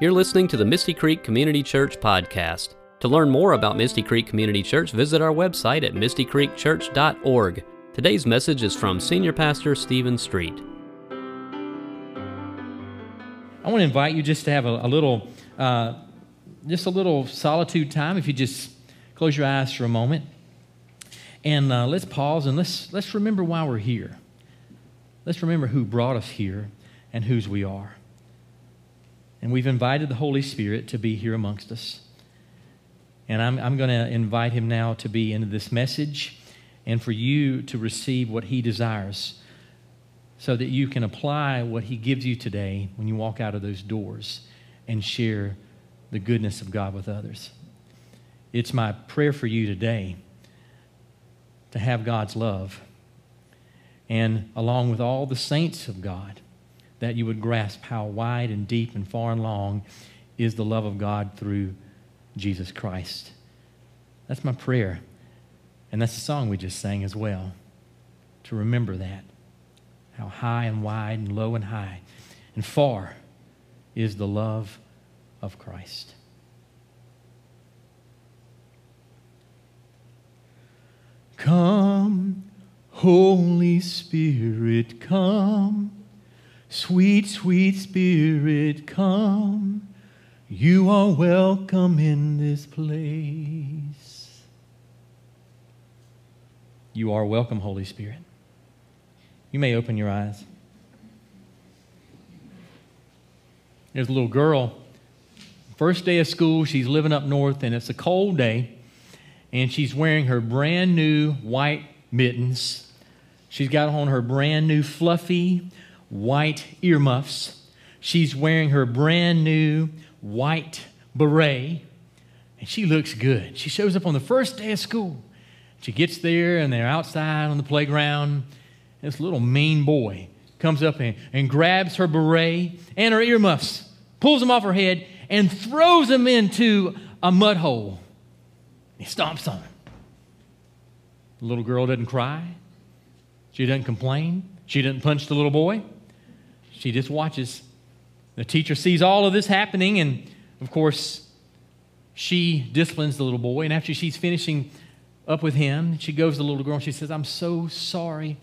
You're listening to the Misty Creek Community Church podcast. To learn more about Misty Creek Community Church, visit our website at mistycreekchurch.org. Today's message is from Senior Pastor Stephen Street. I want to invite you just to have a, a little, uh, just a little solitude time. If you just close your eyes for a moment, and uh, let's pause and let's let's remember why we're here. Let's remember who brought us here and whose we are. And we've invited the Holy Spirit to be here amongst us. And I'm, I'm going to invite him now to be into this message and for you to receive what he desires so that you can apply what he gives you today when you walk out of those doors and share the goodness of God with others. It's my prayer for you today to have God's love and along with all the saints of God, that you would grasp how wide and deep and far and long is the love of God through Jesus Christ. That's my prayer. And that's the song we just sang as well, to remember that. How high and wide and low and high and far is the love of Christ. Come Holy Spirit, come. Sweet, sweet Spirit, come. You are welcome in this place. You are welcome, Holy Spirit. You may open your eyes. There's a little girl, first day of school, she's living up north, and it's a cold day, and she's wearing her brand new white mittens. She's got on her brand new fluffy white earmuffs. She's wearing her brand new white beret, and she looks good. She shows up on the first day of school. She gets there, and they're outside on the playground. This little mean boy comes up and, and grabs her beret and her earmuffs, pulls them off her head, and throws them into a mud hole. He stomps on them. The little girl doesn't cry. She doesn't complain. She doesn't punch the little boy. She just watches. The teacher sees all of this happening, and of course, she disciplines the little boy. And after she's finishing up with him, she goes to the little girl and she says, I'm so sorry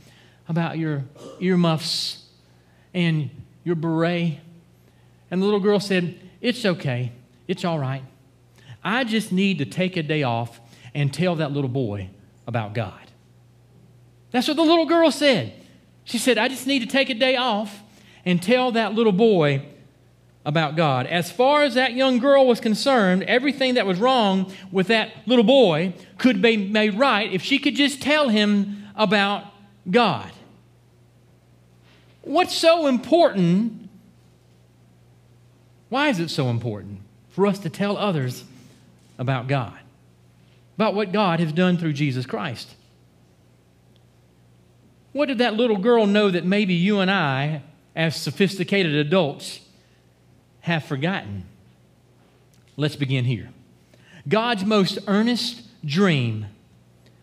about your earmuffs and your beret. And the little girl said, It's okay. It's all right. I just need to take a day off and tell that little boy about God. That's what the little girl said. She said, I just need to take a day off and tell that little boy about God. As far as that young girl was concerned, everything that was wrong with that little boy could be made right if she could just tell him about God. What's so important? Why is it so important for us to tell others about God? About what God has done through Jesus Christ? What did that little girl know that maybe you and I, as sophisticated adults, have forgotten? Let's begin here. God's most earnest dream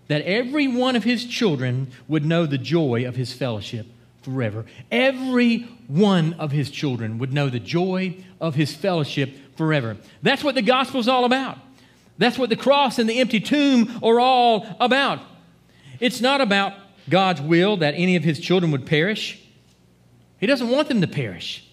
that every one of his children would know the joy of his fellowship forever. Every one of his children would know the joy of his fellowship forever. That's what the gospel is all about. That's what the cross and the empty tomb are all about. It's not about God's will that any of his children would perish. He doesn't want them to perish.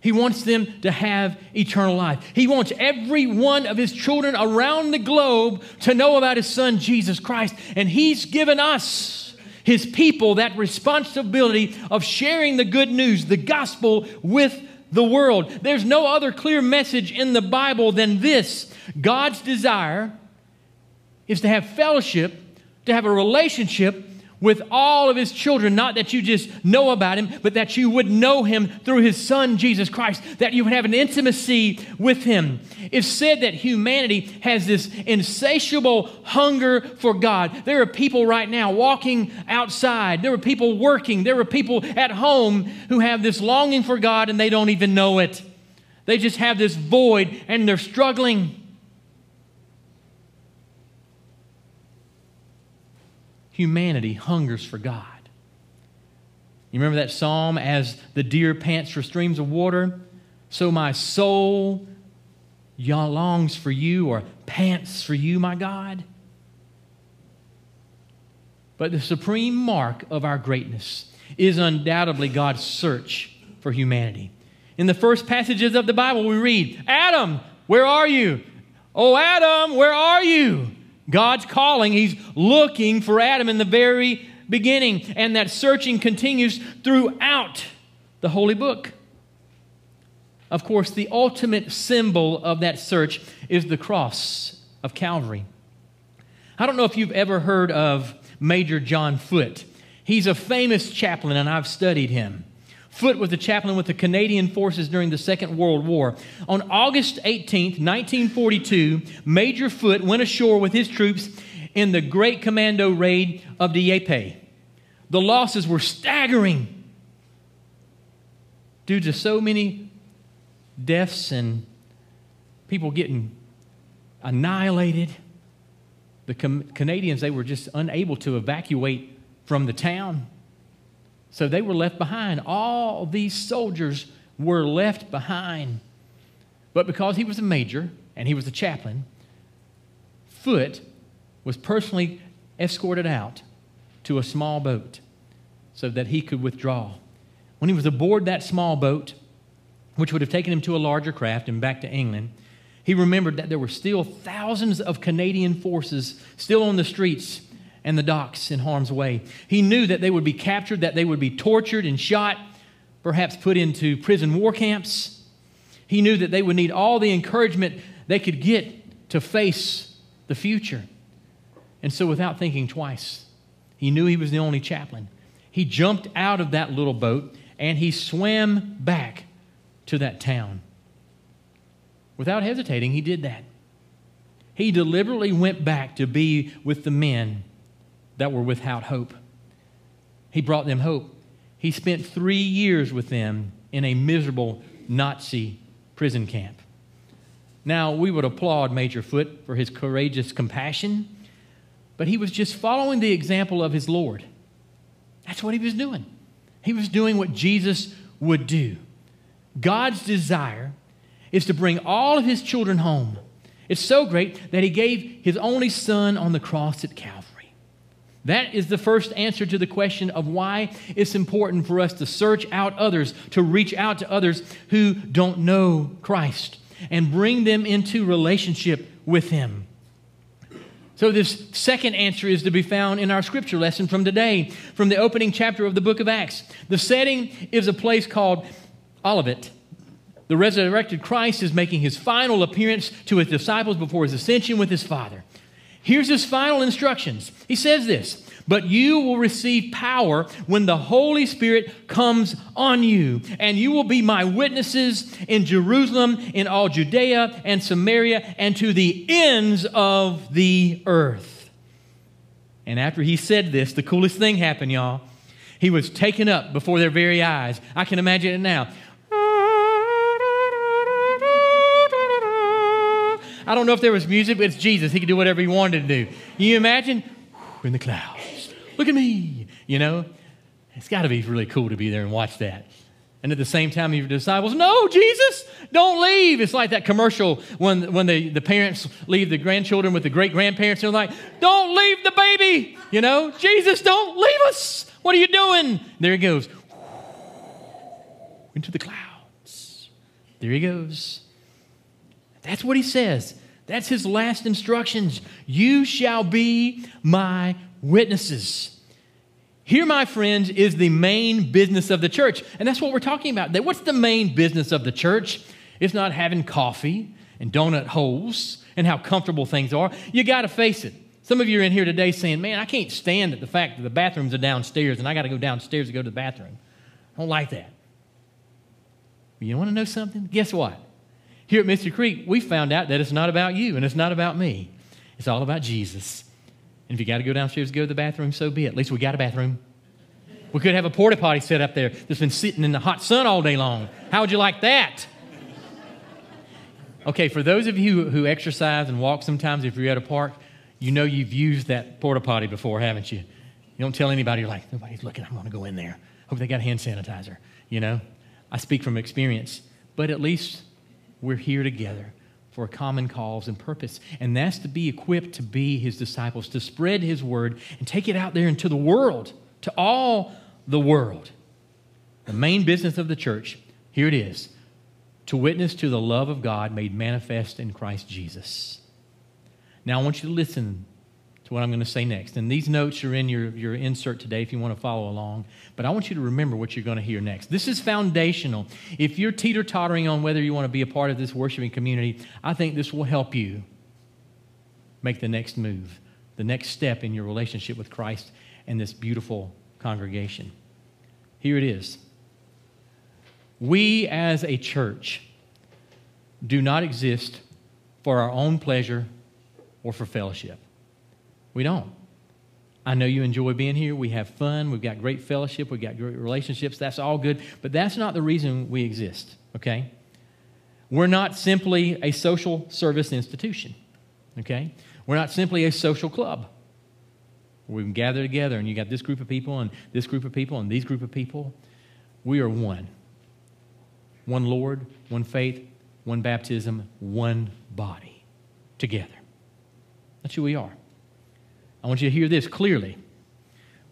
He wants them to have eternal life. He wants every one of his children around the globe to know about his son, Jesus Christ. And he's given us, his people, that responsibility of sharing the good news, the gospel, with the world. There's no other clear message in the Bible than this God's desire is to have fellowship, to have a relationship with all of his children, not that you just know about him, but that you would know him through his son, Jesus Christ, that you would have an intimacy with him. It's said that humanity has this insatiable hunger for God. There are people right now walking outside, there are people working, there are people at home who have this longing for God and they don't even know it. They just have this void and they're struggling. Humanity hungers for God. You remember that psalm, as the deer pants for streams of water? So my soul longs for you or pants for you, my God. But the supreme mark of our greatness is undoubtedly God's search for humanity. In the first passages of the Bible, we read, Adam, where are you? Oh, Adam, where are you? God's calling. He's looking for Adam in the very beginning, and that searching continues throughout the holy book. Of course, the ultimate symbol of that search is the cross of Calvary. I don't know if you've ever heard of Major John Foote. He's a famous chaplain, and I've studied him. Foote was a chaplain with the Canadian Forces during the Second World War. On August 18, 1942, Major Foote went ashore with his troops in the Great Commando Raid of Dieppe. The losses were staggering due to so many deaths and people getting annihilated. The Canadians, they were just unable to evacuate from the town. So they were left behind. All these soldiers were left behind. But because he was a major and he was a chaplain, Foote was personally escorted out to a small boat so that he could withdraw. When he was aboard that small boat, which would have taken him to a larger craft and back to England, he remembered that there were still thousands of Canadian forces still on the streets and the docks in harm's way. He knew that they would be captured, that they would be tortured and shot, perhaps put into prison war camps. He knew that they would need all the encouragement they could get to face the future. And so, without thinking twice, he knew he was the only chaplain. He jumped out of that little boat and he swam back to that town. Without hesitating, he did that. He deliberately went back to be with the men that were without hope. He brought them hope. He spent three years with them in a miserable Nazi prison camp. Now, we would applaud Major Foote for his courageous compassion, but he was just following the example of his Lord. That's what he was doing. He was doing what Jesus would do. God's desire is to bring all of his children home. It's so great that he gave his only son on the cross at Calvary. That is the first answer to the question of why it's important for us to search out others, to reach out to others who don't know Christ, and bring them into relationship with Him. So, this second answer is to be found in our scripture lesson from today, from the opening chapter of the book of Acts. The setting is a place called Olivet. The resurrected Christ is making his final appearance to his disciples before his ascension with his Father. Here's his final instructions. He says this But you will receive power when the Holy Spirit comes on you, and you will be my witnesses in Jerusalem, in all Judea and Samaria, and to the ends of the earth. And after he said this, the coolest thing happened, y'all. He was taken up before their very eyes. I can imagine it now. I don't know if there was music, but it's Jesus. He could do whatever he wanted to do. Can you imagine? in the clouds. Look at me. You know, it's got to be really cool to be there and watch that. And at the same time, your disciples, no, Jesus, don't leave. It's like that commercial when, when the, the parents leave the grandchildren with the great grandparents. And they're like, don't leave the baby. You know, Jesus, don't leave us. What are you doing? There he goes into the clouds. There he goes. That's what he says. That's his last instructions. You shall be my witnesses. Here, my friends, is the main business of the church. And that's what we're talking about. What's the main business of the church? It's not having coffee and donut holes and how comfortable things are. You got to face it. Some of you are in here today saying, Man, I can't stand the fact that the bathrooms are downstairs and I got to go downstairs to go to the bathroom. I don't like that. You want to know something? Guess what? Here at Misty Creek, we found out that it's not about you and it's not about me. It's all about Jesus. And if you got to go downstairs to go to the bathroom, so be it. At least we got a bathroom. We could have a porta potty set up there that's been sitting in the hot sun all day long. How would you like that? Okay, for those of you who exercise and walk sometimes, if you're at a park, you know you've used that porta potty before, haven't you? You don't tell anybody, you're like, nobody's looking, I'm to go in there. Hope they got hand sanitizer, you know? I speak from experience. but at least we're here together for a common cause and purpose. And that's to be equipped to be his disciples, to spread his word and take it out there into the world, to all the world. The main business of the church, here it is to witness to the love of God made manifest in Christ Jesus. Now, I want you to listen to what I'm going to say next. And these notes are in your, your insert today if you want to follow along. But I want you to remember what you're going to hear next. This is foundational. If you're teeter tottering on whether you want to be a part of this worshiping community, I think this will help you make the next move, the next step in your relationship with Christ and this beautiful congregation. Here it is. We as a church do not exist for our own pleasure or for fellowship. We don't. I know you enjoy being here. We have fun. We've got great fellowship. We've got great relationships. That's all good. But that's not the reason we exist, okay? We're not simply a social service institution, okay? We're not simply a social club we can gather together and you got this group of people and this group of people and these group of people. We are one. One Lord, one faith, one baptism, one body together. That's who we are. I want you to hear this clearly.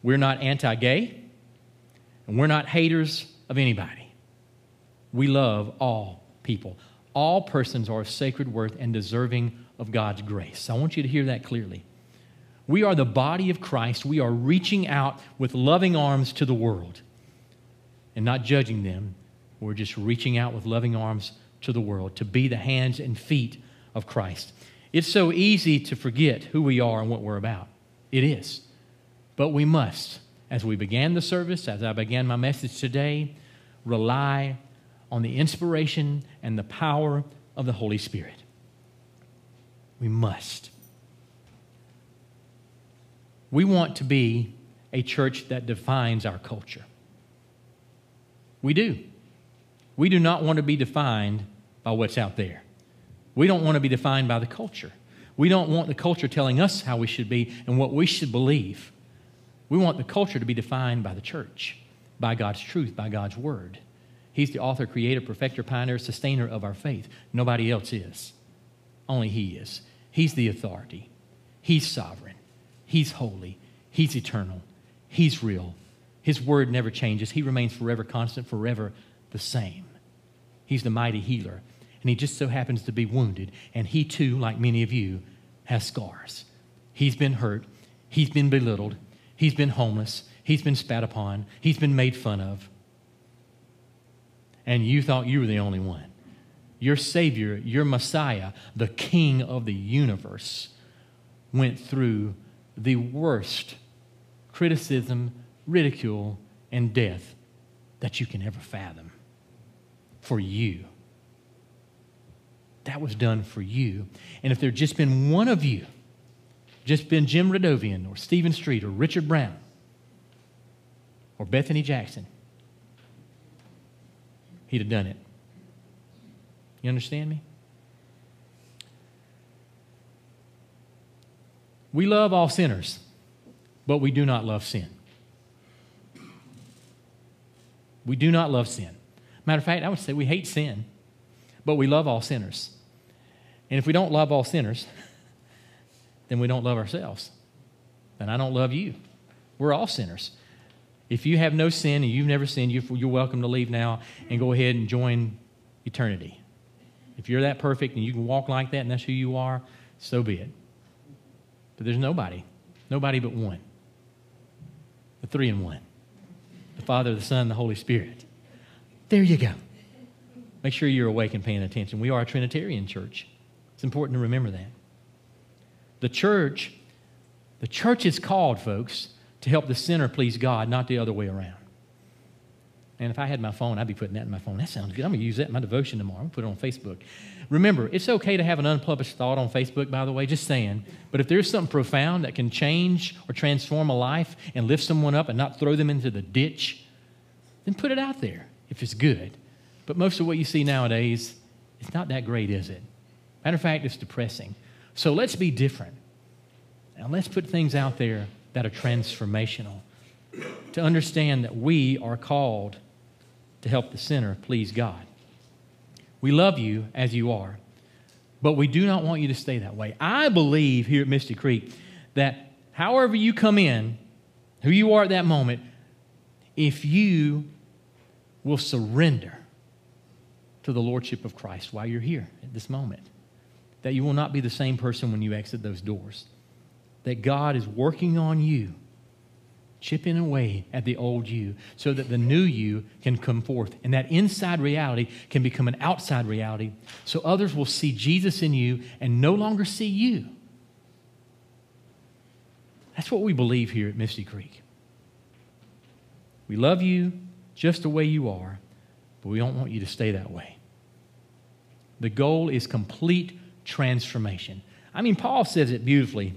We're not anti gay, and we're not haters of anybody. We love all people. All persons are of sacred worth and deserving of God's grace. I want you to hear that clearly. We are the body of Christ. We are reaching out with loving arms to the world and not judging them. We're just reaching out with loving arms to the world to be the hands and feet of Christ. It's so easy to forget who we are and what we're about. It is. But we must, as we began the service, as I began my message today, rely on the inspiration and the power of the Holy Spirit. We must. We want to be a church that defines our culture. We do. We do not want to be defined by what's out there. We don't want to be defined by the culture. We don't want the culture telling us how we should be and what we should believe. We want the culture to be defined by the church, by God's truth, by God's word. He's the author, creator, perfecter, pioneer, sustainer of our faith. Nobody else is. Only He is. He's the authority. He's sovereign. He's holy. He's eternal. He's real. His word never changes. He remains forever constant, forever the same. He's the mighty healer and he just so happens to be wounded. And he too, like many of you, has scars. He's been hurt, he's been belittled, he's been homeless, he's been spat upon, he's been made fun of. And you thought you were the only one. Your Savior, your Messiah, the King of the universe, went through the worst criticism, ridicule, and death that you can ever fathom for you. That was done for you. And if there'd just been one of you, just been Jim Radovian or Stephen Street or Richard Brown or Bethany Jackson, he'd have done it. You understand me? We love all sinners, but we do not love sin. We do not love sin. Matter of fact, I would say we hate sin, but we love all sinners. And if we don't love all sinners, then we don't love ourselves. And I don't love you. We're all sinners. If you have no sin and you've never sinned, you're welcome to leave now and go ahead and join eternity. If you're that perfect and you can walk like that and that's who you are, so be it. But there's nobody, nobody but one. The three in one the Father, the Son, the Holy Spirit. There you go. Make sure you're awake and paying attention. We are a Trinitarian church. It's important to remember that. The church, the church is called, folks, to help the sinner please God, not the other way around. And if I had my phone, I'd be putting that in my phone. That sounds good. I'm going to use that in my devotion tomorrow. I'm going to put it on Facebook. Remember, it's okay to have an unpublished thought on Facebook, by the way, just saying. But if there's something profound that can change or transform a life and lift someone up and not throw them into the ditch, then put it out there if it's good. But most of what you see nowadays, it's not that great, is it? Matter of fact, it's depressing. So let's be different. And let's put things out there that are transformational to understand that we are called to help the sinner please God. We love you as you are, but we do not want you to stay that way. I believe here at Misty Creek that however you come in, who you are at that moment, if you will surrender to the Lordship of Christ while you're here at this moment, that you will not be the same person when you exit those doors. That God is working on you chipping away at the old you so that the new you can come forth. And that inside reality can become an outside reality so others will see Jesus in you and no longer see you. That's what we believe here at Misty Creek. We love you just the way you are, but we don't want you to stay that way. The goal is complete transformation. I mean, Paul says it beautifully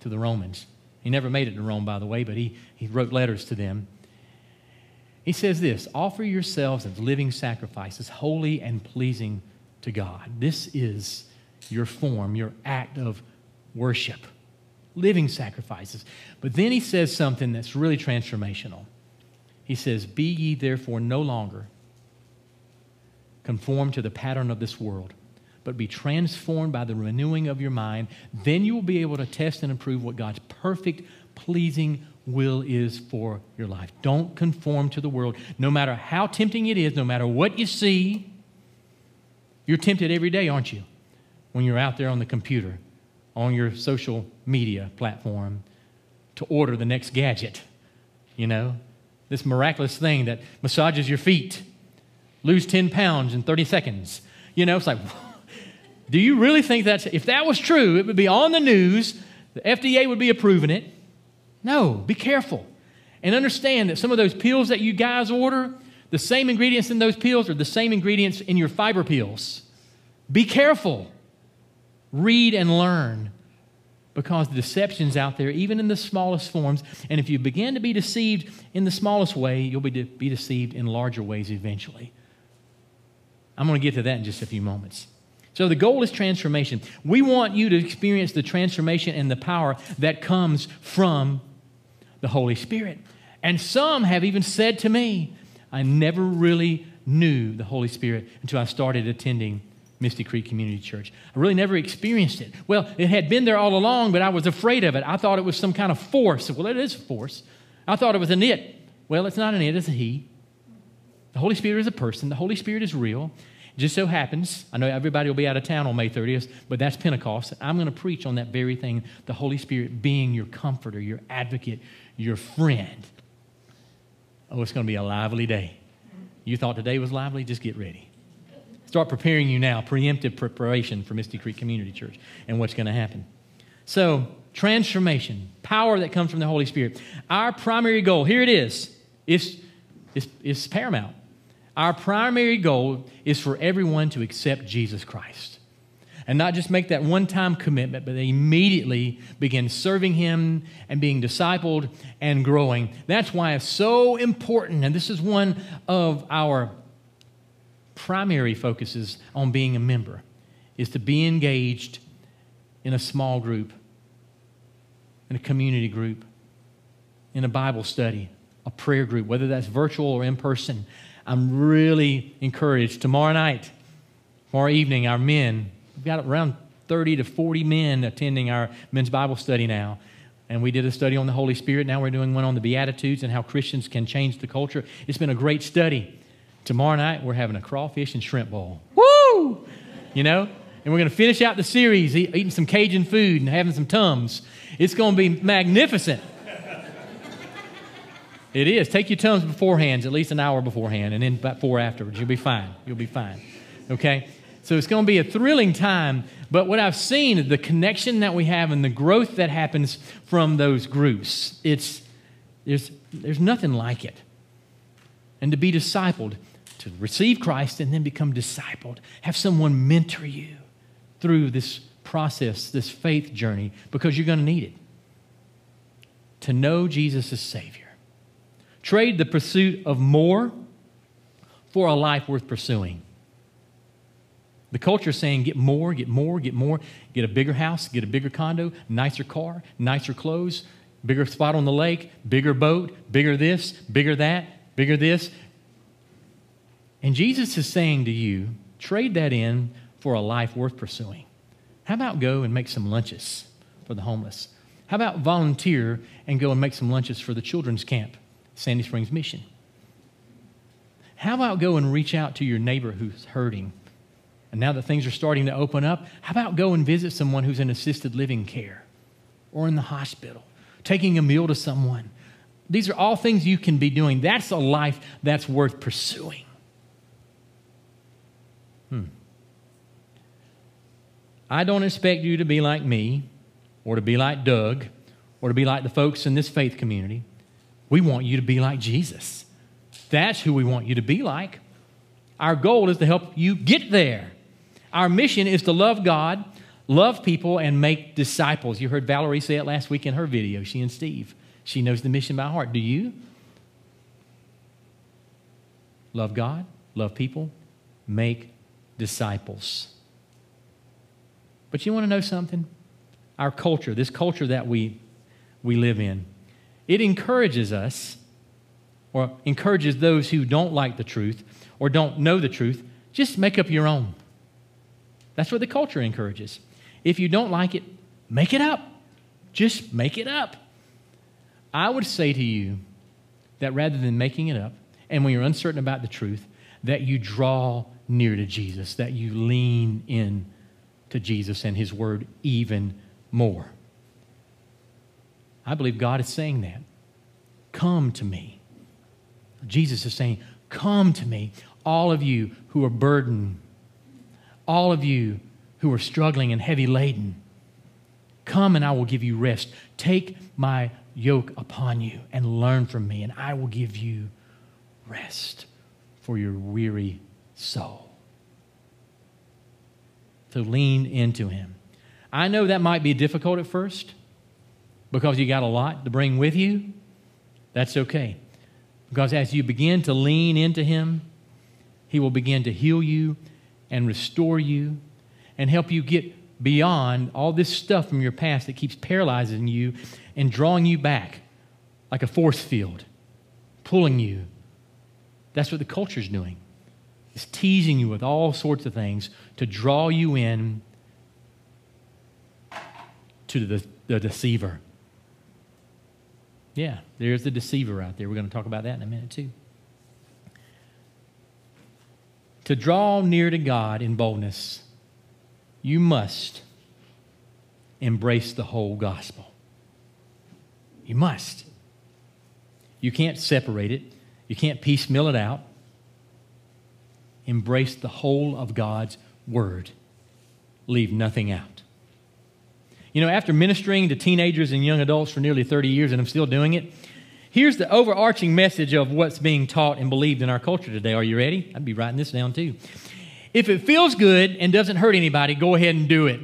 to the Romans. He never made it to Rome, by the way, but he, he wrote letters to them. He says this offer yourselves as living sacrifices, holy and pleasing to God. This is your form, your act of worship, living sacrifices. But then he says something that's really transformational. He says, Be ye therefore no longer conformed to the pattern of this world but be transformed by the renewing of your mind. Then you will be able to test and approve what God's perfect, pleasing will is for your life. Don't conform to the world, no matter how tempting it is, no matter what you see. You're tempted every day, aren't you? When you're out there on the computer, on your social media platform, to order the next gadget. You know, this miraculous thing that massages your feet, lose 10 pounds in 30 seconds. You know, it's like, do you really think that's, if that was true, it would be on the news, the FDA would be approving it? No, be careful. And understand that some of those pills that you guys order, the same ingredients in those pills are the same ingredients in your fiber pills. Be careful. Read and learn because the deception's out there, even in the smallest forms. And if you begin to be deceived in the smallest way, you'll be, de- be deceived in larger ways eventually. I'm going to get to that in just a few moments. So the goal is transformation. We want you to experience the transformation and the power that comes from the Holy Spirit. And some have even said to me, I never really knew the Holy Spirit until I started attending Misty Creek Community Church. I really never experienced it. Well, it had been there all along, but I was afraid of it. I thought it was some kind of force. Well, it is a force. I thought it was an it. Well, it's not an it, it's a he. The Holy Spirit is a person, the Holy Spirit is real just so happens, I know everybody will be out of town on May 30th, but that's Pentecost. I'm going to preach on that very thing the Holy Spirit being your comforter, your advocate, your friend. Oh, it's going to be a lively day. You thought today was lively? Just get ready. Start preparing you now, preemptive preparation for Misty Creek Community Church and what's going to happen. So, transformation, power that comes from the Holy Spirit. Our primary goal, here it is, is, is, is paramount. Our primary goal is for everyone to accept Jesus Christ. And not just make that one time commitment, but they immediately begin serving Him and being discipled and growing. That's why it's so important. And this is one of our primary focuses on being a member is to be engaged in a small group, in a community group, in a Bible study, a prayer group, whether that's virtual or in person. I'm really encouraged. Tomorrow night, tomorrow evening, our men, we've got around 30 to 40 men attending our men's Bible study now. And we did a study on the Holy Spirit. Now we're doing one on the Beatitudes and how Christians can change the culture. It's been a great study. Tomorrow night, we're having a crawfish and shrimp bowl. Woo! You know? And we're going to finish out the series eating some Cajun food and having some Tums. It's going to be magnificent. It is. Take your Tums beforehand, at least an hour beforehand, and then about four afterwards. You'll be fine. You'll be fine. Okay? So it's going to be a thrilling time. But what I've seen the connection that we have and the growth that happens from those groups. It's, there's, there's nothing like it. And to be discipled, to receive Christ and then become discipled, have someone mentor you through this process, this faith journey, because you're going to need it. To know Jesus as Savior. Trade the pursuit of more for a life worth pursuing. The culture is saying get more, get more, get more, get a bigger house, get a bigger condo, nicer car, nicer clothes, bigger spot on the lake, bigger boat, bigger this, bigger that, bigger this. And Jesus is saying to you, Trade that in for a life worth pursuing. How about go and make some lunches for the homeless? How about volunteer and go and make some lunches for the children's camp, Sandy Springs Mission? How about go and reach out to your neighbor who's hurting? And now that things are starting to open up, how about go and visit someone who's in assisted living care or in the hospital, taking a meal to someone? These are all things you can be doing. That's a life that's worth pursuing. Hmm. I don't expect you to be like me or to be like Doug or to be like the folks in this faith community. We want you to be like Jesus. That's who we want you to be like. Our goal is to help you get there. Our mission is to love God, love people, and make disciples. You heard Valerie say it last week in her video, she and Steve. She knows the mission by heart. Do you? Love God, love people, make disciples. But you want to know something? Our culture, this culture that we, we live in, it encourages us or encourages those who don't like the truth or don't know the truth, just make up your own. That's what the culture encourages. If you don't like it, make it up. Just make it up. I would say to you that rather than making it up, and when you're uncertain about the truth, that you draw near to Jesus, that you lean in to Jesus and His Word even more. I believe God is saying that. Come to me. Jesus is saying, Come to me, all of you who are burdened, all of you who are struggling and heavy laden. Come and I will give you rest. Take my yoke upon you and learn from me, and I will give you rest for your weary soul. To lean into Him. I know that might be difficult at first because you got a lot to bring with you. That's okay. Because as you begin to lean into Him, He will begin to heal you and restore you and help you get beyond all this stuff from your past that keeps paralyzing you and drawing you back like a force field, pulling you. That's what the culture is doing. It's teasing you with all sorts of things to draw you in to the, the deceiver. Yeah, there's the deceiver out there. We're going to talk about that in a minute, too. To draw near to God in boldness, you must embrace the whole gospel. You must. You can't separate it, you can't piecemeal it out. Embrace the whole of God's word, leave nothing out. You know, after ministering to teenagers and young adults for nearly 30 years, and I'm still doing it, here's the overarching message of what's being taught and believed in our culture today. Are you ready? I'd be writing this down too. If it feels good and doesn't hurt anybody, go ahead and do it.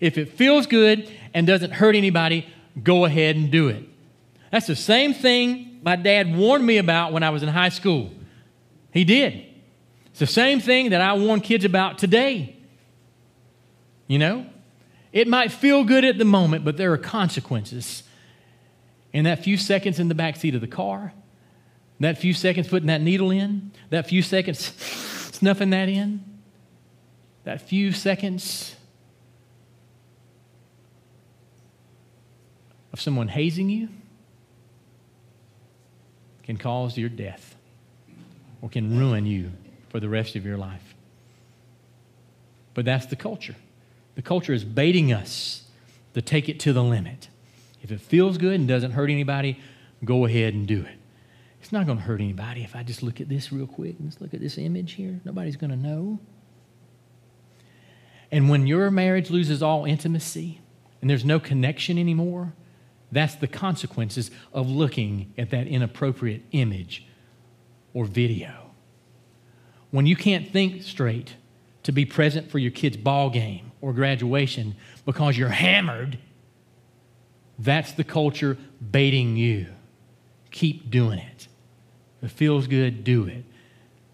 If it feels good and doesn't hurt anybody, go ahead and do it. That's the same thing my dad warned me about when I was in high school. He did. It's the same thing that I warn kids about today. You know, it might feel good at the moment, but there are consequences. In that few seconds in the back seat of the car, that few seconds putting that needle in, that few seconds snuffing that in, that few seconds of someone hazing you can cause your death or can ruin you for the rest of your life. But that's the culture. The culture is baiting us to take it to the limit. If it feels good and doesn't hurt anybody, go ahead and do it. It's not going to hurt anybody if I just look at this real quick. Let's look at this image here. Nobody's going to know. And when your marriage loses all intimacy and there's no connection anymore, that's the consequences of looking at that inappropriate image or video. When you can't think straight to be present for your kid's ball game or graduation because you're hammered, that's the culture baiting you. Keep doing it. If it feels good, do it.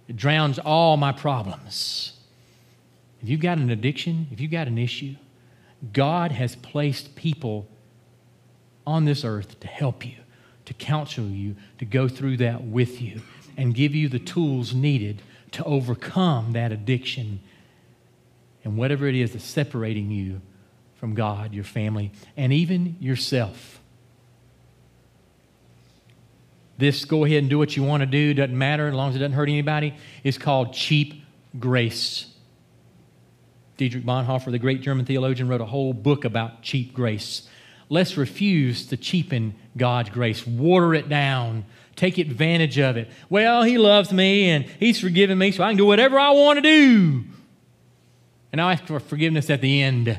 It drowns all my problems. If you've got an addiction, if you've got an issue, God has placed people on this earth to help you, to counsel you, to go through that with you, and give you the tools needed to overcome that addiction and whatever it is that's separating you from God, your family, and even yourself. This go ahead and do what you want to do, doesn't matter as long as it doesn't hurt anybody, is called cheap grace. Dietrich Bonhoeffer, the great German theologian, wrote a whole book about cheap grace. Let's refuse to cheapen God's grace, water it down, take advantage of it. Well, He loves me and He's forgiven me, so I can do whatever I want to do. And I'll ask for forgiveness at the end,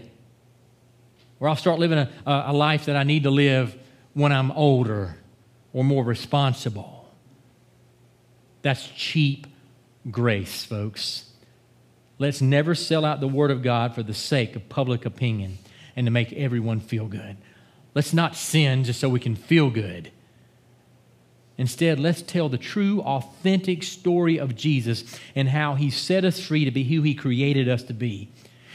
where I'll start living a, a life that I need to live when I'm older or more responsible. That's cheap grace, folks. Let's never sell out the Word of God for the sake of public opinion and to make everyone feel good. Let's not sin just so we can feel good. Instead, let's tell the true, authentic story of Jesus and how he set us free to be who he created us to be.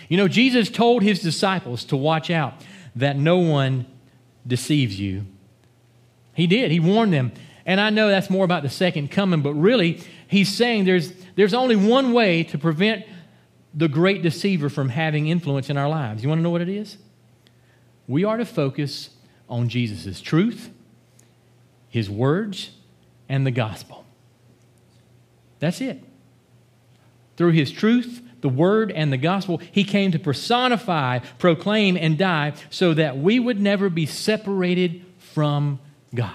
You know, Jesus told his disciples to watch out that no one deceives you. He did, he warned them. And I know that's more about the second coming, but really, he's saying there's, there's only one way to prevent the great deceiver from having influence in our lives. You want to know what it is? We are to focus on Jesus' truth his words, and the gospel. That's it. Through his truth, the word, and the gospel, he came to personify, proclaim, and die so that we would never be separated from God.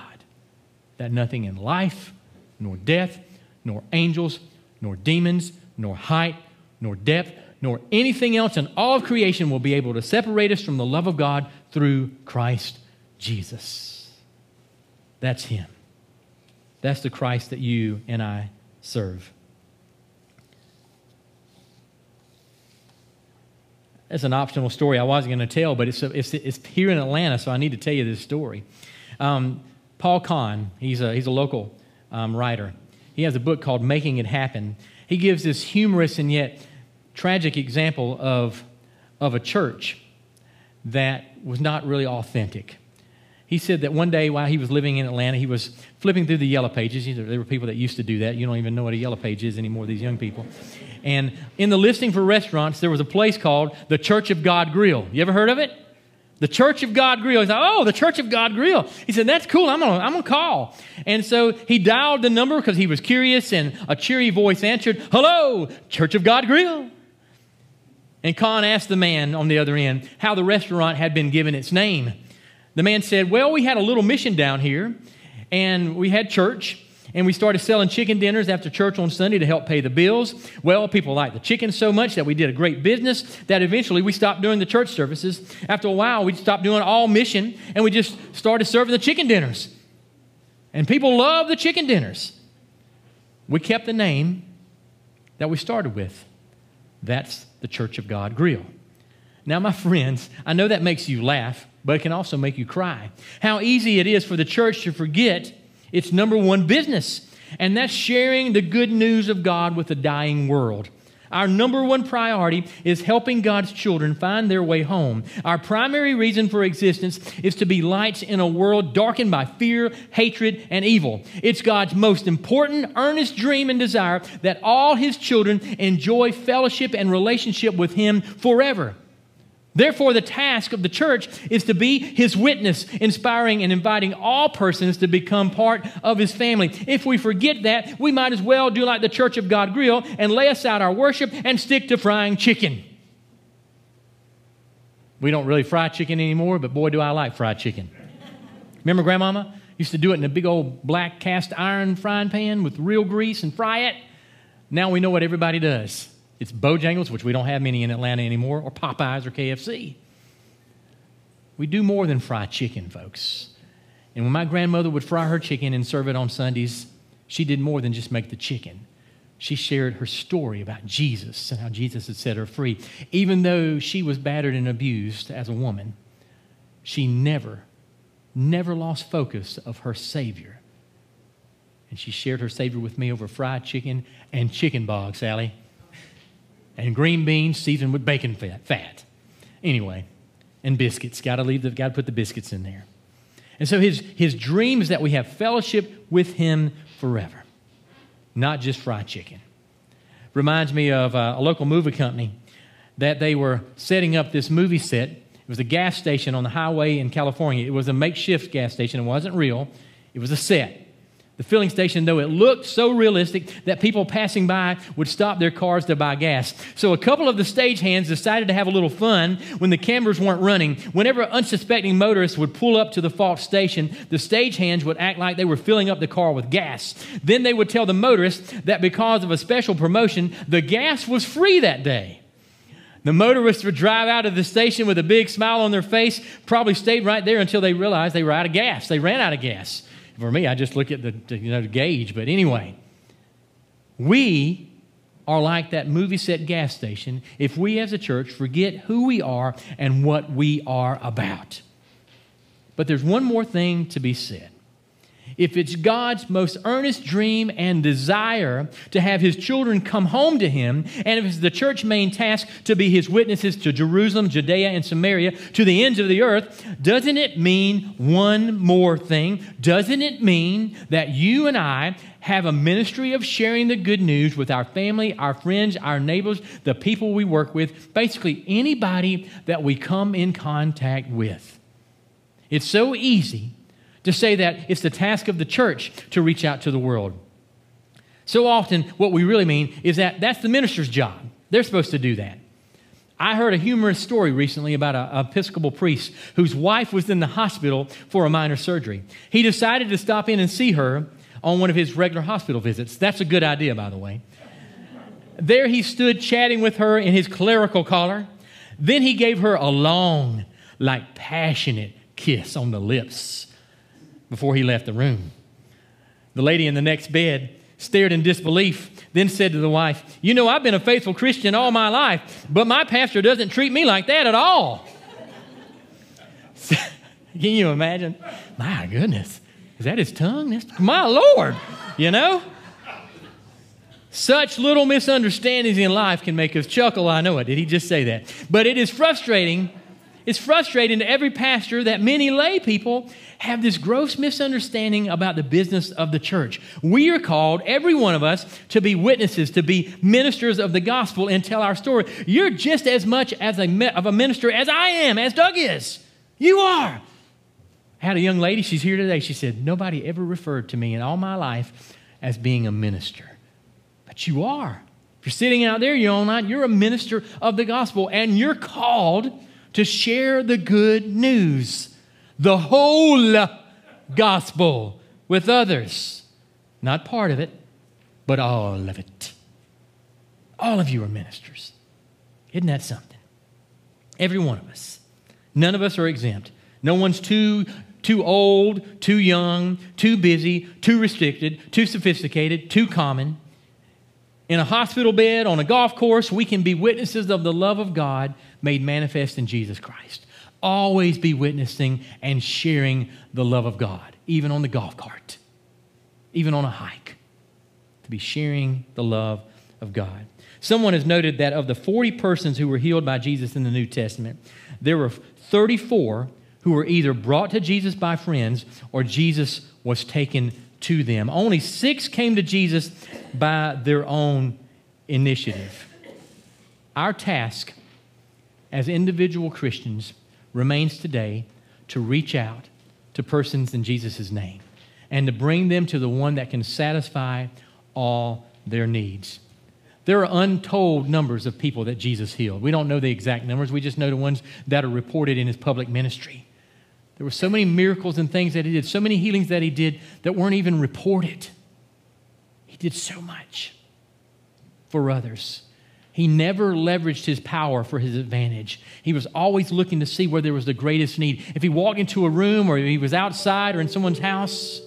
That nothing in life, nor death, nor angels, nor demons, nor height, nor depth, nor anything else in all of creation will be able to separate us from the love of God through Christ Jesus. That's Him. That's the Christ that you and I serve. That's an optional story I wasn't going to tell, but it's, it's, it's, here in Atlanta, so I need to tell you this story. Um, Paul Kahn, he's a, he's a local um, writer. He has a book called Making It Happen. He gives this humorous and yet tragic example of, of a church that was not really authentic. He said that one day while he was living in Atlanta, he was flipping through the yellow pages. There were people that used to do that. You don't even know what a yellow page is anymore, these young people. And in the listing for restaurants, there was a place called the Church of God Grill. You ever heard of it? The Church of God Grill. He said, Oh, the Church of God Grill. He said, That's cool. I'm going to I'm gonna call. And so he dialed the number because he was curious, and a cheery voice answered, Hello, Church of God Grill. And Kahn asked the man on the other end how the restaurant had been given its name. The man said, Well, we had a little mission down here, and we had church, and we started selling chicken dinners after church on Sunday to help pay the bills. Well, people liked the chicken so much that we did a great business that eventually we stopped doing the church services. After a while, we stopped doing all mission, and we just started serving the chicken dinners. And people loved the chicken dinners. We kept the name that we started with. That's the Church of God Grill. Now, my friends, I know that makes you laugh, but it can also make you cry. How easy it is for the church to forget its number one business, and that's sharing the good news of God with a dying world. Our number one priority is helping God's children find their way home. Our primary reason for existence is to be lights in a world darkened by fear, hatred, and evil. It's God's most important, earnest dream and desire that all His children enjoy fellowship and relationship with Him forever. Therefore, the task of the church is to be his witness, inspiring and inviting all persons to become part of his family. If we forget that, we might as well do like the Church of God Grill and lay aside our worship and stick to frying chicken. We don't really fry chicken anymore, but boy, do I like fried chicken. Remember, Grandmama used to do it in a big old black cast iron frying pan with real grease and fry it? Now we know what everybody does. It's Bojangles, which we don't have many in Atlanta anymore, or Popeyes or KFC. We do more than fry chicken, folks. And when my grandmother would fry her chicken and serve it on Sundays, she did more than just make the chicken. She shared her story about Jesus and how Jesus had set her free. Even though she was battered and abused as a woman, she never, never lost focus of her Savior. And she shared her Savior with me over fried chicken and chicken bog, Sally and green beans seasoned with bacon fat. Anyway, and biscuits. Got to leave the, got to put the biscuits in there. And so his, his dream is that we have fellowship with him forever, not just fried chicken. reminds me of uh, a local movie company that they were setting up this movie set. It was a gas station on the highway in California. It was a makeshift gas station. It wasn't real, it was a set. The filling station, though it looked so realistic that people passing by would stop their cars to buy gas. So a couple of the stagehands decided to have a little fun when the cameras weren't running. Whenever unsuspecting motorists would pull up to the false station, the stagehands would act like they were filling up the car with gas. Then they would tell the motorists that because of a special promotion, the gas was free that day. The motorists would drive out of the station with a big smile on their face, probably stayed right there until they realized they were out of gas. They ran out of gas. For me, I just look at the, you know, the gauge. But anyway, we are like that movie set gas station if we as a church forget who we are and what we are about. But there's one more thing to be said if it's God's most earnest dream and desire to have his children come home to him, and if it's the church's main task to be his witnesses to Jerusalem, Judea, and Samaria, to the ends of the earth, doesn't it mean one more thing? Doesn't it mean that you and I have a ministry of sharing the good news with our family, our friends, our neighbors, the people we work with, basically anybody that we come in contact with? It's so easy to say that it's the task of the church to reach out to the world. So often, what we really mean is that that's the minister's job. They're supposed to do that. I heard a humorous story recently about an Episcopal priest whose wife was in the hospital for a minor surgery. He decided to stop in and see her on one of his regular hospital visits. That's a good idea, by the way. There he stood chatting with her in his clerical collar. Then he gave her a long, like passionate kiss on the lips before he left the room. The lady in the next bed stared in disbelief, then said to the wife, You know, I've been a faithful Christian all my life, but my pastor doesn't treat me like that at all. Can you imagine? My goodness. Is that his tongue? That's, my Lord, you know? Such little misunderstandings in life can make us chuckle. I know it. Did he just say that? But it is frustrating it's frustrating to every pastor that many lay people have this gross misunderstanding about the business of the church. We are called, every one of us, to be witnesses, to be ministers of the gospel and tell our story. You're just as much as a, of a minister as I am, as Doug is. You are. I had a young lady, she's here today. She said, Nobody ever referred to me in all my life as being a minister. But you are. If you're sitting out there, you're not, you're a minister of the gospel, and you're called to share the good news, the whole gospel with others. Not part of it, but all of it. All of you are ministers. Isn't that something? Every one of us. None of us are exempt. No one's too too old, too young, too busy, too restricted, too sophisticated, too common. In a hospital bed, on a golf course, we can be witnesses of the love of God made manifest in Jesus Christ. Always be witnessing and sharing the love of God, even on the golf cart, even on a hike, to be sharing the love of God. Someone has noted that of the 40 persons who were healed by Jesus in the New Testament, there were 34 who were either brought to Jesus by friends or Jesus was taken to them. Only six came to Jesus by their own initiative. Our task as individual Christians remains today to reach out to persons in Jesus' name and to bring them to the one that can satisfy all their needs. There are untold numbers of people that Jesus healed. We don't know the exact numbers, we just know the ones that are reported in his public ministry. There were so many miracles and things that he did, so many healings that he did that weren't even reported. He did so much for others. He never leveraged his power for his advantage. He was always looking to see where there was the greatest need. If he walked into a room or he was outside or in someone's house,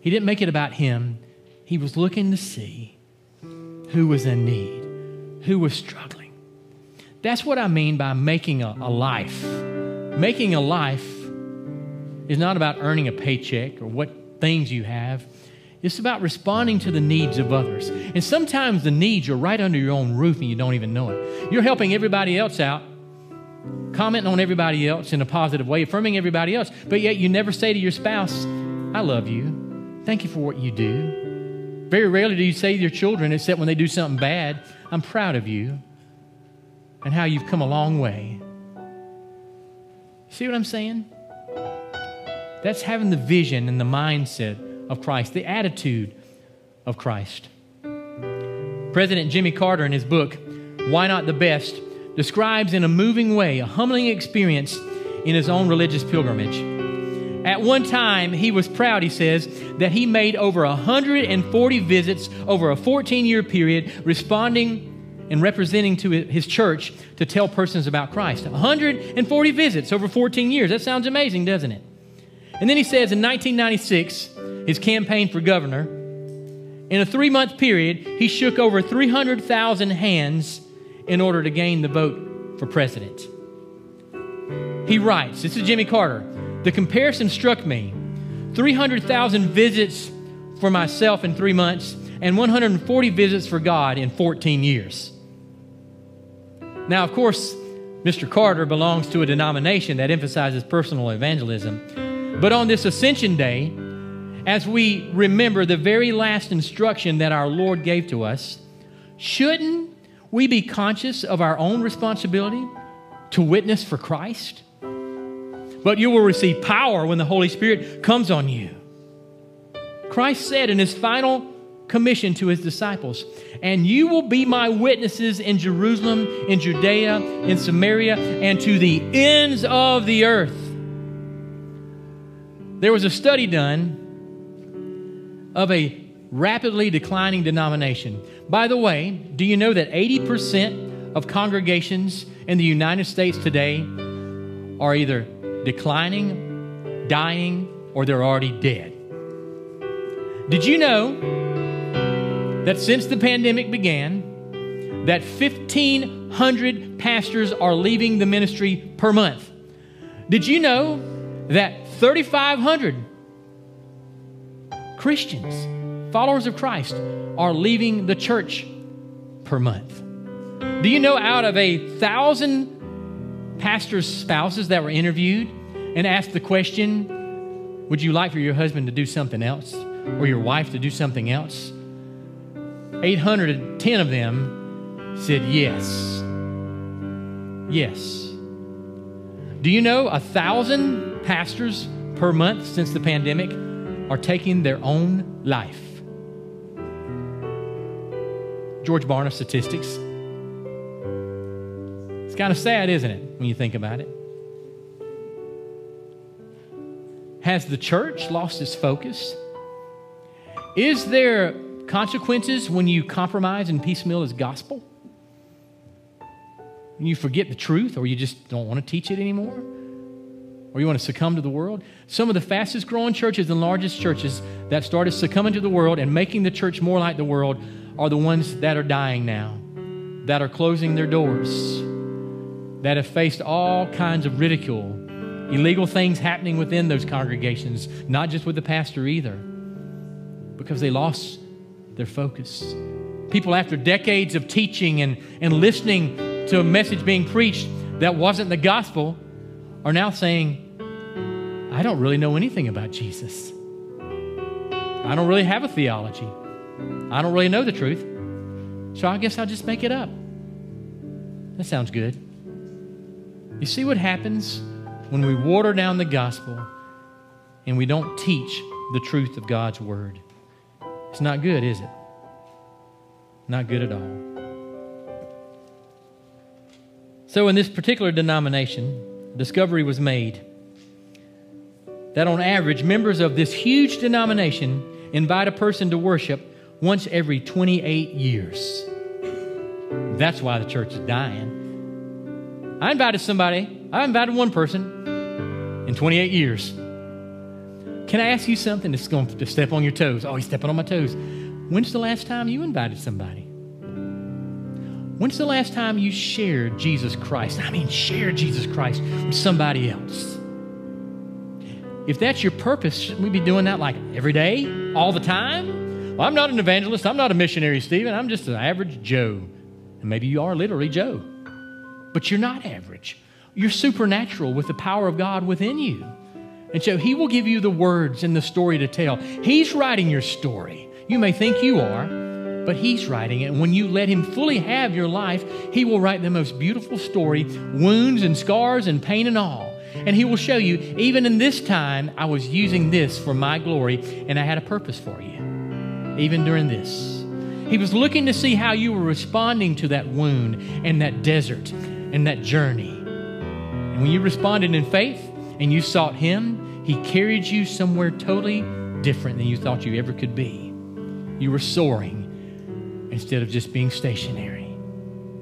he didn't make it about him. He was looking to see who was in need, who was struggling. That's what I mean by making a, a life. Making a life is not about earning a paycheck or what things you have. It's about responding to the needs of others. And sometimes the needs are right under your own roof and you don't even know it. You're helping everybody else out, commenting on everybody else in a positive way, affirming everybody else, but yet you never say to your spouse, I love you. Thank you for what you do. Very rarely do you say to your children, except when they do something bad, I'm proud of you and how you've come a long way. See what I'm saying? That's having the vision and the mindset of Christ, the attitude of Christ. President Jimmy Carter, in his book, Why Not the Best, describes in a moving way a humbling experience in his own religious pilgrimage. At one time, he was proud, he says, that he made over 140 visits over a 14 year period, responding and representing to his church to tell persons about Christ. 140 visits over 14 years. That sounds amazing, doesn't it? And then he says in 1996, his campaign for governor, in a three month period, he shook over 300,000 hands in order to gain the vote for president. He writes, this is Jimmy Carter. The comparison struck me 300,000 visits for myself in three months and 140 visits for God in 14 years. Now, of course, Mr. Carter belongs to a denomination that emphasizes personal evangelism. But on this Ascension Day, as we remember the very last instruction that our Lord gave to us, shouldn't we be conscious of our own responsibility to witness for Christ? But you will receive power when the Holy Spirit comes on you. Christ said in his final commission to his disciples. And you will be my witnesses in Jerusalem, in Judea, in Samaria, and to the ends of the earth. There was a study done of a rapidly declining denomination. By the way, do you know that 80% of congregations in the United States today are either declining, dying, or they're already dead? Did you know that since the pandemic began, that 1,500 pastors are leaving the ministry per month. Did you know that 3,500 Christians, followers of Christ, are leaving the church per month? Do you know out of a thousand pastors' spouses that were interviewed and asked the question, Would you like for your husband to do something else or your wife to do something else? 810 of them said yes. Yes. Do you know a thousand pastors per month since the pandemic are taking their own life? George Barna statistics. It's kind of sad, isn't it, when you think about it? Has the church lost its focus? Is there consequences when you compromise and piecemeal as gospel? you forget the truth, or you just don't want to teach it anymore? Or you want to succumb to the world? Some of the fastest growing churches and largest churches that started succumbing to the world and making the church more like the world are the ones that are dying now, that are closing their doors, that have faced all kinds of ridicule, illegal things happening within those congregations, not just with the pastor either, because they lost their focus. People, after decades of teaching and, and listening to a message being preached that wasn't the gospel, are now saying, I don't really know anything about Jesus. I don't really have a theology. I don't really know the truth. So I guess I'll just make it up. That sounds good. You see what happens when we water down the gospel and we don't teach the truth of God's word? It's not good, is it? Not good at all. So, in this particular denomination, discovery was made that on average, members of this huge denomination invite a person to worship once every 28 years. That's why the church is dying. I invited somebody, I invited one person in 28 years. Can I ask you something that's going to step on your toes? Oh, he's stepping on my toes. When's the last time you invited somebody? When's the last time you shared Jesus Christ? I mean, shared Jesus Christ with somebody else. If that's your purpose, shouldn't we be doing that like every day, all the time? Well, I'm not an evangelist. I'm not a missionary, Stephen. I'm just an average Joe. And maybe you are literally Joe. But you're not average. You're supernatural with the power of God within you. And so he will give you the words and the story to tell. He's writing your story. You may think you are, but He's writing it. And when you let Him fully have your life, He will write the most beautiful story, wounds and scars and pain and all. And He will show you, even in this time, I was using this for my glory, and I had a purpose for you, even during this. He was looking to see how you were responding to that wound and that desert and that journey. And when you responded in faith and you sought Him, He carried you somewhere totally different than you thought you ever could be. You were soaring instead of just being stationary.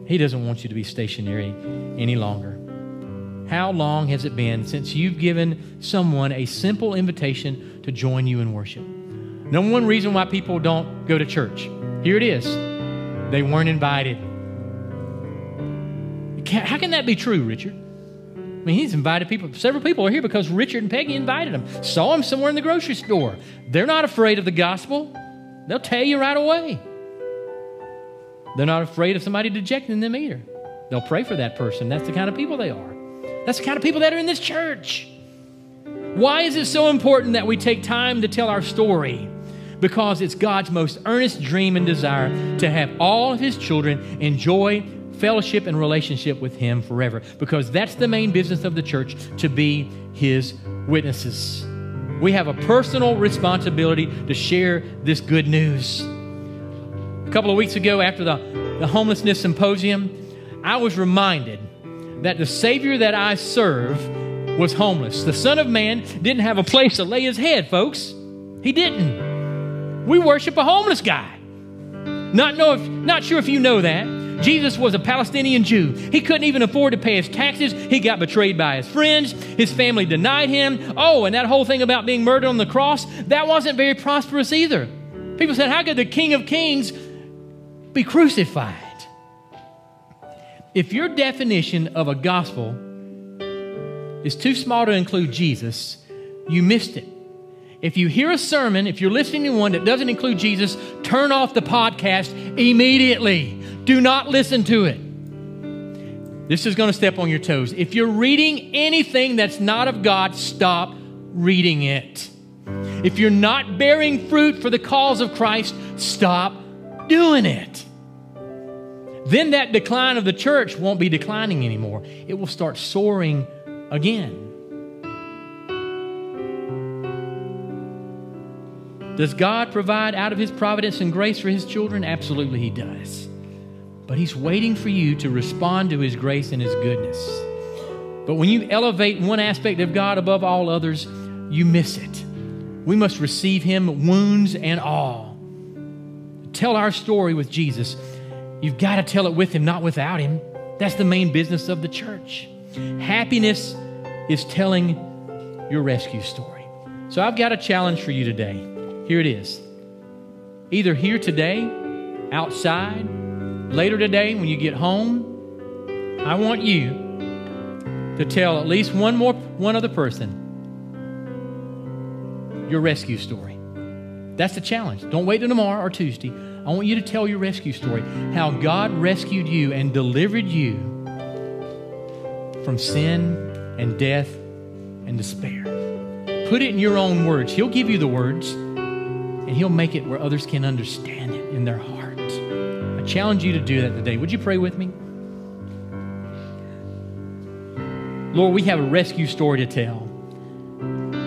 He doesn't want you to be stationary any longer. How long has it been since you've given someone a simple invitation to join you in worship? Number one reason why people don't go to church. Here it is. They weren't invited. How can that be true, Richard? I mean, he's invited people. Several people are here because Richard and Peggy invited them. Saw him somewhere in the grocery store. They're not afraid of the gospel. They'll tell you right away. They're not afraid of somebody dejecting them either. They'll pray for that person. That's the kind of people they are. That's the kind of people that are in this church. Why is it so important that we take time to tell our story? Because it's God's most earnest dream and desire to have all of His children enjoy fellowship and relationship with Him forever. Because that's the main business of the church to be His witnesses. We have a personal responsibility to share this good news. A couple of weeks ago, after the, the homelessness symposium, I was reminded that the Savior that I serve was homeless. The Son of Man didn't have a place to lay his head, folks. He didn't. We worship a homeless guy. Not, know if, not sure if you know that. Jesus was a Palestinian Jew. He couldn't even afford to pay his taxes. He got betrayed by his friends. His family denied him. Oh, and that whole thing about being murdered on the cross, that wasn't very prosperous either. People said, How could the King of Kings be crucified? If your definition of a gospel is too small to include Jesus, you missed it. If you hear a sermon, if you're listening to one that doesn't include Jesus, turn off the podcast immediately. Do not listen to it. This is going to step on your toes. If you're reading anything that's not of God, stop reading it. If you're not bearing fruit for the cause of Christ, stop doing it then that decline of the church won't be declining anymore. It will start soaring again. Does God provide out of His providence and grace for His children? Absolutely, He does. But He's waiting for you to respond to His grace and His goodness. But when you elevate one aspect of God above all others, you miss it. We must receive Him, wounds and all. Tell our story with Jesus You've got to tell it with Him, not without Him. That's the main business of the church. Happiness is telling your rescue story. So I've got a challenge for you today. Here it is. Either here today, outside, later today when you get home, I want you to tell at least one more one other person your rescue story. That's the challenge. Don't wait till tomorrow or Tuesday. I want you to tell your rescue story how God rescued you and delivered you from sin and death and despair. Put it in your own words. He'll give you the words and He'll make it where others can understand it in their heart. I challenge you to do that today. Would you pray with me? Lord, we have a rescue story to tell.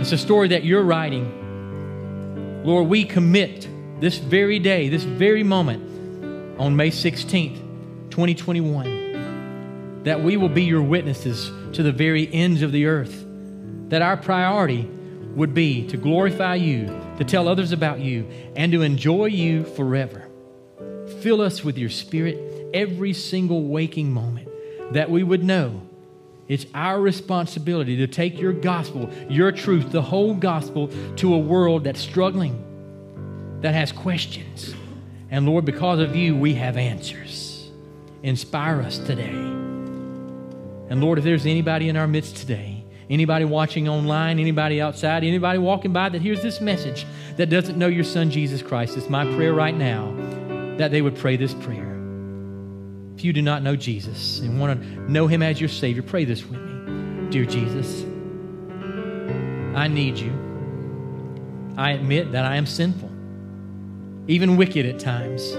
It's a story that you're writing. Lord, we commit this very day, this very moment, on May 16th, 2021, that we will be your witnesses to the very ends of the earth. That our priority would be to glorify you, to tell others about you, and to enjoy you forever. Fill us with your spirit every single waking moment, that we would know it's our responsibility to take your gospel, your truth, the whole gospel to a world that's struggling that has questions. And Lord, because of you, we have answers. Inspire us today. And Lord, if there's anybody in our midst today, anybody watching online, anybody outside, anybody walking by that hears this message that doesn't know your son Jesus Christ, it's my prayer right now that they would pray this prayer. If you do not know Jesus and want to know him as your Savior, pray this with me. Dear Jesus, I need you. I admit that I am sinful. Even wicked at times.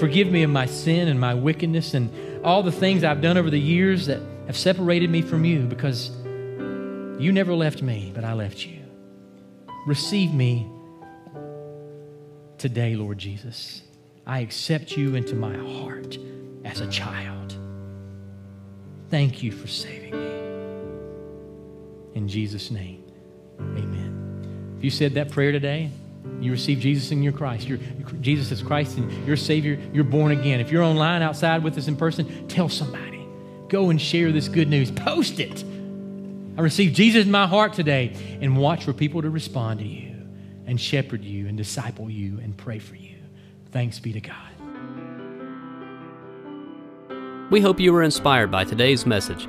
Forgive me of my sin and my wickedness and all the things I've done over the years that have separated me from you because you never left me, but I left you. Receive me today, Lord Jesus. I accept you into my heart as a child. Thank you for saving me. In Jesus' name, amen. If you said that prayer today, you receive Jesus in your Christ. You're, Jesus is Christ and your Savior. You're born again. If you're online outside with us in person, tell somebody. Go and share this good news. Post it. I received Jesus in my heart today and watch for people to respond to you and shepherd you and disciple you and pray for you. Thanks be to God. We hope you were inspired by today's message.